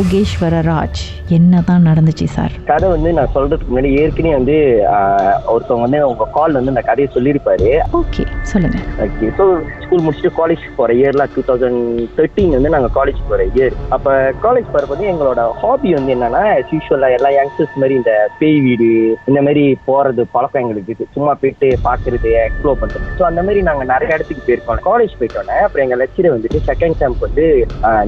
யோகேஸ்வர ராஜ் என்னதான் நடந்துச்சு சார்? கதை வந்து நான் சொல்றதுக்கு முன்னாடி ஏற்கனவே வந்து ஒருத்தவங்க வந்து உங்க கால் வந்து இந்த கதையை சொல்லியிருப்பாரு. ஓகே சொல்லுங்க. ஓகே ஸோ ஸ்கூல் முடிச்சுட்டு காலேஜ் போகிற இயர்லாம் டூ தௌசண்ட் தேர்ட்டீன் வந்து நாங்கள் காலேஜ் போகிற இயர் அப்போ காலேஜ் போகிறப்ப வந்து எங்களோட ஹாபி வந்து என்னன்னா யூஸ்வலாக எல்லா யங்ஸ்டர்ஸ் மாதிரி இந்த பேய் வீடு இந்த மாதிரி போகிறது பழக்கம் எங்களுக்கு இருக்கு. சும்மா போயிட்டு பார்க்கறது எக்ஸ்ப்ளோர் பண்ணுறது ஸோ அந்த மாதிரி நாங்கள் நிறைய இடத்துக்கு போயிருக்கோம். காலேஜ் போயிட்டோன்னே அப்புறம் எங்கள் லெக்சர் வந்துட்டு செகண்ட் செம்க்கு வந்து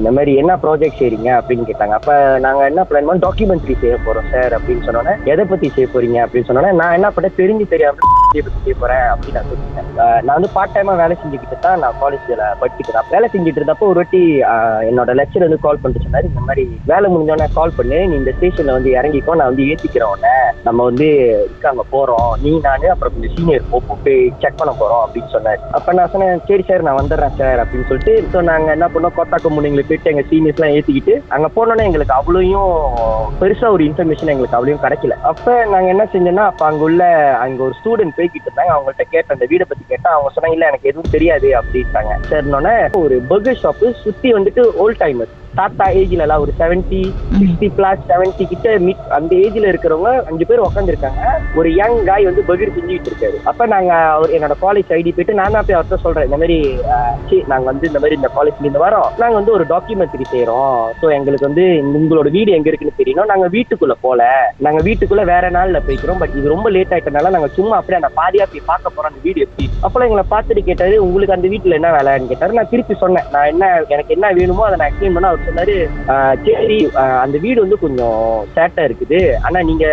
இந்த மாதிரி என்ன ப்ராஜெக்ட் செய்றீங்க அப்படின்னு கேட்டாங்க அப்போ நாங்கள் என்ன பிளான் பண்ணோம்? டாக்குமெண்ட்ரி செய்ய போகிறோம் சார் அப்படின்னு சொன்னோன்னே எதை பற்றி செய்ய போறீங்க? அப்படின்னு சொன்னோன்னே நான் என்ன பண்ணேன்? தெரிஞ்சு தெரியாம பத்தி பற்றி செய்ய போறேன் அப்படின்னு நான் சொல்லிட்டேன். நான் வந்து பார்ட் டைமா வேலை செஞ்சுக்கிட்டு தான் நான் காலேஜ்ல படிச்சுட்டு வேலை செஞ்சுட்டு இருந்தப்போ ஒரு வாட்டி என்னோட லெக்சர் வந்து கால் பண்ணிட்டு சொன்னாரு இந்த மாதிரி வேலை முடிஞ்சோடனே கால் பண்ணு நீ இந்த ஸ்டேஷன்ல வந்து இறங்கிக்கோ நான் வந்து ஏத்திக்கிறேன் உடனே நம்ம வந்து இருக்காங்க போறோம். நீ நானு அப்புறம் கொஞ்சம் சீனியர் போ போய் செக் பண்ண போறோம் அப்படின்னு சொன்னாரு. அப்ப நான் சொன்னேன் சரி சார் நான் வந்துடுறேன் சார் அப்படின்னு சொல்லிட்டு ஸோ நாங்க என்ன பண்ணோம்? கோத்தாக்கு முன்னிங்களை போயிட்டு எங்க சீனியர்ஸ் எல்லாம் ஏத்திக்கிட்டு அங்க போனோன்னே எங்களுக்கு அவ்வளோயும் பெருசா ஒரு இன்ஃபர்மேஷன் எங்களுக்கு அவ்வளோயும் கிடைக்கல. அப்ப நாங்க என்ன செஞ்சோம்னா அப்ப அங்க உள்ள அங்க ஒரு ஸ்டூடெண்ட் போய்கிட்டு இருந்தாங்க. அவங்கள்ட்ட கேட்டேன் அந்த வீடை பத்தி கேட்டா அவங்க சொன்னாங்க இல்ல எனக்கு எதுவும் தெரியாது அப்படின்ட்டாங்க. சரினோடனே ஒரு பர்கர் ஷாப்பு சுத்தி வந்துட்டு ஓல்ட் டைமர்ஸ் தாத்தா ஏஜ்ல எல்லாம் ஒரு செவன்டி சிக்ஸ்டி பிளஸ் செவன்டி கிட்ட மீட் அந்த ஏஜ்ல இருக்கிறவங்க அஞ்சு பேர் உட்காந்துருக்காங்க ஒரு யங் காய் வந்து பர்கர் செஞ்சுட்டு இருக்காரு. அப்ப நாங்க அவர் என்னோட காலேஜ் ஐடி போயிட்டு நான் தான் போய் அவர்கிட்ட சொல்றேன் இந்த மாதிரி அஹ், சி நாங்க வந்து இந்த மாதிரி இந்த காலேஜ்ல இருந்து வரோம். நாங்க வந்து ஒரு டாக்குமெண்ட்ரி செய்யறோம் ஸோ எங்களுக்கு வந்து உங்களோட வீடு எங்க இருக்குன்னு தெரியணும் நாங்க வீட்டுக்குள்ள போல. நாங்க வீட்டுக்குள்ள வேற நாள்ல போய்க்கிறோம். பட் இது ரொம்ப லேட் ஆயிட்டனால நாங்க சும்மா அப்படியே அந்த பாதியா போய் பார்க்க போறோம் அந்த வீடு எப்படி. அப்போ எங்களை பார்த்துட்டு கேட்டாரு உங்களுக்கு அந்த வீட்டுல என்ன வேலைன்னு? கேட்டாரு. நான் திருப்பி சொன்னேன். நான் என்ன எனக்கு என்ன வேணுமோ அதை நான் எக்ஸ்பிளைன் பண்ண அவர் சொன்னாரு. "ஆஹ், சரி அந்த வீடு வந்து கொஞ்சம் சேட்டா இருக்குது. ஆனா நீங்க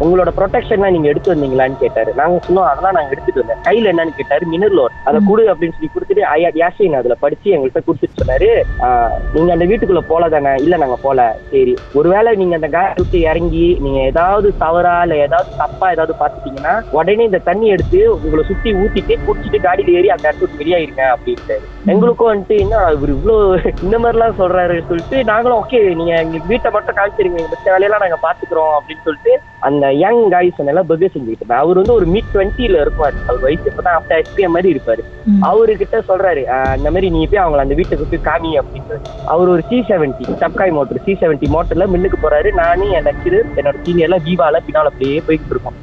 உங்களோட ப்ரொடெக்ஷன்லாம் நீங்க எடுத்து வந்தீங்களான்னு கேட்டாரு. நாங்க சொன்னோம் அதெல்லாம் நாங்க எடுத்துட்டு வந்தேன். கையில என்னன்னு கேட்டாரு மினரல் லோன் அதை கொடு அப்படின்னு சொல்லி கொடுத்துட்டு ஐயா யாசின் அதுல படிச்சு எங்கள்கிட்ட கொடுத்துட்டு சொன்னாரு. "ஆஹ், நீங்க அந்த வீட்டுக்குள்ள போல தானே இல்ல நாங்க போல. சரி ஒருவேளை நீங்க அந்த காய விட்டு இறங்கி நீங்க ஏதாவது தவறா இல்ல ஏதாவது தப்பா ஏதாவது பாத்துட்டீங்கன்னா உடனே இந்த தண்ணி எடுத்து உங்களை சுத்தி ஊத்திட்டு குடிச்சிட்டு காடியில ஏறி அந்த இடத்துக்கு வெளியாயிருங்க அப்படின்ட்டு எங்களுக்கும் வந்துட்டு என்ன இவர் இவ்வளோ இந்த மாதிரிலாம் சொல்றாரு சொல்லிட்டு நாங்களும் ஓகே நீங்க எங்களுக்கு வீட்டை மட்டும் காமிச்சிருங்க. மத்த வேலையெல்லாம் நாங்க பாத்துக்கிறோம் அப்படின்னு சொல்லிட்டு அந்த யங் காய்ஸ் எல்லாம் பர்கர் செஞ்சுக்கிட்டு இருந்தார். அவர் வந்து ஒரு மிட் டுவெண்ட்டில இருப்பாரு. அவர் வயசு இப்பதான் ஆஃப்டர் எஸ்பிஎம் மாதிரி இருப்பாரு. அவர்கிட்ட சொல்றாரு "ஆஹ் இந்த மாதிரி நீ போய் அவங்கள அந்த வீட்டுக்கு போய் காமி அப்படின்னு அவர் ஒரு சி செவன்டி சப்காய் மோட்டர் சி செவன்டி மோட்டர்ல மில்லுக்கு போறாரு. நானும் என் லெக்சரர் என்னோட சீனியர்ல வீவால பின்னால அப்படியே போய்கிட்டு இருக்கோம்.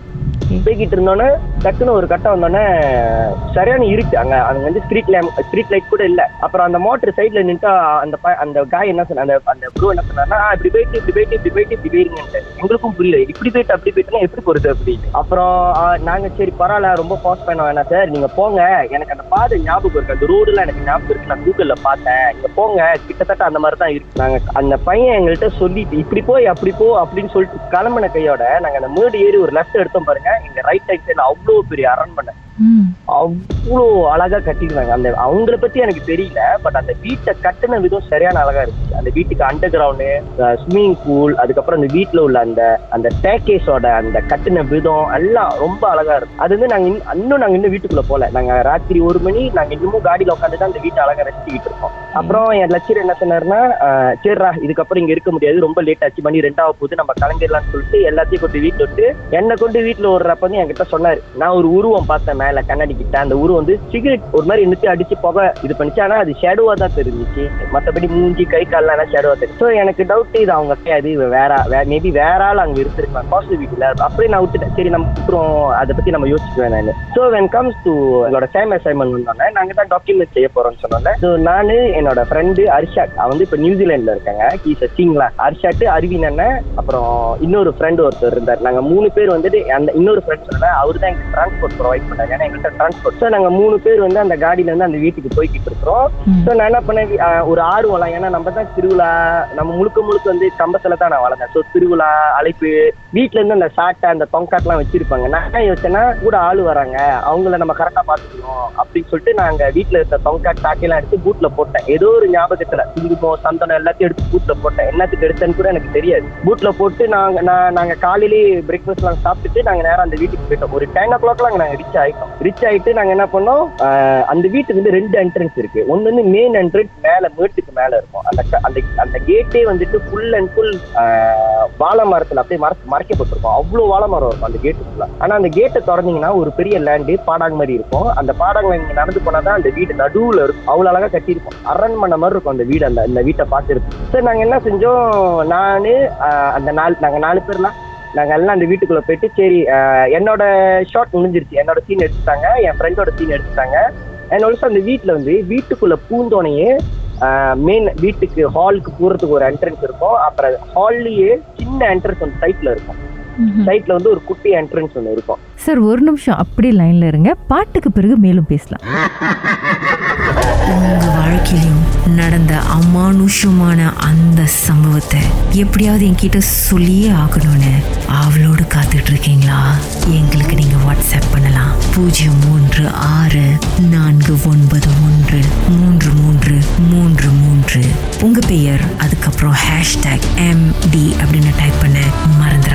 போய்கிட்டு இருந்தோன்னே டக்குன்னு ஒரு கட்டம் வந்தோடனே சரியான இருட்டு. அங்க அங்க வந்து ஸ்ட்ரீட் லேம்ப் ஸ்ட்ரீட் லைட் கூட இல்ல. அப்புறம் அந்த மோட்டர் சைட்ல நின்றுட்டா அந்த அந்த காய் என்ன சொன்ன அந்த அந்த ப்ரோ என்ன சொன்னார்னா இப்படி போயிட்டு இப்படி போயிட்டு இப்படி போயிட்டு இப்படி போயிருங்கன்ட்டு. எங்களுக்கும் புரியல. இப்படி போயிட்டு அப்படி போயிட்டுனா எப்படி போறது? அப்படின்னு. அப்புறம் நாங்கள் நாங்க சரி பரவாயில்ல. ரொம்ப பாஸ் பண்ண வேணாம் சார் நீங்க போங்க. எனக்கு அந்த பாதை ஞாபகம் இருக்கு. அந்த ரோடுலாம் எனக்கு ஞாபகம் இருக்கு. நான் கூகுள்ல பார்த்தேன். நீங்கள் போங்க. கிட்டத்தட்ட அந்த மாதிரி தான் இருக்கு. நாங்க அந்த பையன் எங்கள்கிட்ட சொல்லிட்டு இப்படி போய் அப்படி போ அப்படின்னு சொல்லிட்டு கிளம்பின கையோட நாங்க அந்த மேடு ஏறி ஒரு லெஃப்ட் எடுத்தோம் பாருங்க. எங்க ரைட் சைட் சைடுல அவ்வளோ பெரிய அரண்மனை. அவ்வளோ அழகா கட்டிருந்தாங்க அந்த அவங்கள பத்தி எனக்கு தெரியல பட் அந்த வீட்டை கட்டின விதம் சரியான அழகா இருந்துச்சு. அந்த வீட்டுக்கு அண்டர் கிரவுண்டு ஸ்விம்மிங் பூல் அதுக்கப்புறம் அந்த வீட்டுல உள்ள அந்த அந்த டேக்கேஸோட அந்த கட்டின விதம் எல்லாம் ரொம்ப அழகா இருக்கும் அது வந்து நாங்க இன்னும் இன்னும் நாங்க இன்னும் வீட்டுக்குள்ள போல. நாங்க ராத்திரி ஒரு மணி நாங்க இன்னமும் காடியில உட்காந்து தான் அந்த வீட்டை அழகா ரசிச்சுக்கிட்டு இருக்கோம். அப்புறம் என் லட்சியம் என்ன சொன்னார்னா "ஆஹ், சரிடா இதுக்கப்புறம் இங்க இருக்க முடியாது ரொம்ப லேட் ஆச்சு மணி ரெண்டாவது போது நம்ம கிளம்பிடலாம்னு சொல்லிட்டு எல்லாத்தையும் கொண்டு வீட்டு விட்டு என்னை கொண்டு வீட்டுல விடுறப்ப வந்து என்கிட்ட சொன்னாரு நான் ஒரு உருவம் பார்த்தேன் மேல கண்ணாடி கிட்ட அந்த உருவம் வந்து சிகரெட் ஒரு மாதிரி இன்னும் அடிச்சு புகை இது பண்ணிச்சு. ஆனா அது ஷேடோவா தான் தெரிஞ்சிச்சு. மத்தபடி மூஞ்சி கை கால்லாம் ஷேடோவா தெரியும் ஸோ எனக்கு டவுட் இது. அவங்க கிடையாது வேற மேபி வேற ஆள் அங்க இருந்திருக்கலாம். பாசிட்டிவ் வீட்டுல. அப்படியே நான் விட்டுட்டேன். சரி நம்ம அப்புறம் அதை பத்தி நம்ம யோசிச்சுக்குவேன் நான் ஸோ வென் கம்ஸ் டு எங்களோட சேம் அசைன்மெண்ட் வந்தோன்னே நாங்க தான் டாக்குமெண்ட் செய்ய போறோம்னு சொன்னோம்ல ஸோ நானு என்னோட ஃப்ரெண்டு அர்ஷாட் அவன் வந்து இப்போ நியூசிலாண்ட்ல இருக்காங்க. கீஸ் சீங்களா அர்ஷாட் அருவின் அண்ணன் அப்புறம் இன்னொரு ஃப்ரெண்டு ஒருத்தர் இருந்தார். நாங்க மூணு பேர் வந்துட்டு அந்த இன்னொரு ஃப்ரெண்ட் சொன்ன அவர் தான் எங்களுக்கு டிரான்ஸ்போர்ட் ப்ரொவைட் பண்ணாங்க. ஏன்னா எங்கள்கிட்ட டிரான்ஸ்போர்ட் ஸோ நாங்க மூணு பேர் வந்து அந்த காடியில இருந்து அந்த வீட்டுக்கு போய்கிட்டு இருக்கிறோம். ஸோ நான் என்ன பண்ணேன்? ஒரு ஆர்வம்லாம். ஏன்னா நம்ம தான் திருவிழா நம்ம முழுக்க முழுக்க வந்து கம்பத்துல தான் நான் வளர்ந்தேன். ஸோ திருவிழா அழைப்பு வீட்ல இருந்து அந்த சாட்டை அந்த தொங்காட்லாம் வச்சிருப்பாங்க. நான் என்ன யோசிச்சேன்னா கூட ஆள் வராங்க. அவங்கள நம்ம கரெக்டா பாத்துக்கணும் அப்படின்னு சொல்லிட்டு நாங்க வீட்ல இருந்த தொங்காட் சாக்கையெல்லாம் எடுத்து பூட்ல போட்டேன். ஏதோ ஒரு ஞாபகத்துல குங்குமம் சந்தனம் எல்லாத்தையும் எடுத்து பூட்ல போட்டேன். என்னத்துக்கு எடுத்தேன்னு கூட எனக்கு தெரியாது. பூட்ல போட்டு நாங்க நான் நாங்க காலையிலேயே பிரேக்ஃபாஸ்ட் எல்லாம் சாப்பிட்டுட்டு நாங்க நேரம் அந்த வீட்டுக்கு போயிட்டோம். ஒரு டென் ஓ கிளாக்லாம் நாங்க ரீச் ஆயிட்டோம். ரிச் ஆயிட்டு நாங்க என்ன பண்ணோம்? அந்த வீட்டுக்கு வந்து ரெண்டு என்ட்ரன்ஸ் இருக்கு. ஒன்னு வந்து மெயின் என்ட்ரன்ஸ் மேல மேட்டுக்கு மேல இருக்கும். அந்த அந்த அந்த கேட்டே வந்துட்டு ஃபுல் அண்ட் ஃபுல் வாழை மரத்துல அப்படியே மற மறைக்கப்பட்டிருக்கும். அவ்வளவு வாழை மரம் இருக்கும் அந்த கேட்டுக்குள்ள ஆனா அந்த கேட்டை திறந்தீங்கன்னா ஒரு பெரிய லேண்டு பாடாங் மாதிரி இருக்கும். அந்த பாடாங்க நீங்க நடந்து போனாதான் அந்த வீடு நடுவுல இருக்கும். அவ்வளவு அழகா கட்டியிருக்கும். அரண்மனை மாதிரி இருக்கும் அந்த வீடு அந்த இந்த வீட்டை பார்த்துருக்கு சார் நாங்க என்ன செஞ்சோம்? நானு அந்த நாலு நாங்க நாலு பேர்லாம் நாங்க எல்லாம் அந்த வீட்டுக்குள்ள போயிட்டு சரி என்னோட ஷார்ட் முடிஞ்சிருச்சு. என்னோட சீன் எடுத்துட்டாங்க என் ஃப்ரெண்டோட சீன் எடுத்துட்டாங்க. அண்ட் ஆல்சோ அந்த வீட்டுல வந்து வீட்டுக்குள்ள பூந்தோனையே மெயின் வீட்டுக்கு ஹாலுக்கு போறதுக்கு ஒரு என்ட்ரன்ஸ் இருக்கும். அப்புறம் ஹால்லயே சின்ன என்ட்ரன்ஸ் வந்து சைட்ல இருக்கும். சைட்ல வந்து ஒரு குட்டி என்ட்ரன்ஸ் ஒன்று இருக்கும். சார் ஒரு நிமிஷம் அப்படியே லைன்ல இருங்க. பாட்டுக்கு பிறகு மேலும் பேசலாம். உங்க வாழ்க்கையிலும் நடந்த அமானுஷமான அந்த சம்பவத்தை எப்படியாவது என்கிட்ட சொல்லியே ஆகணும்னு அவளோடு காத்துட்டு இருக்கீங்களா எங்களுக்கு நீங்க வாட்ஸ்அப் பண்ணலாம். பூஜ்ஜியம் மூன்று ஆறு நான்கு ஒன்பது ஒன்று மூன்று மூன்று மூன்று மூன்று. உங்க பெயர் அதுக்கப்புறம் ஹேஷ்டேக் எம் டி அப்படின்னு டைப் பண்ண மறந்துடாதீங்க.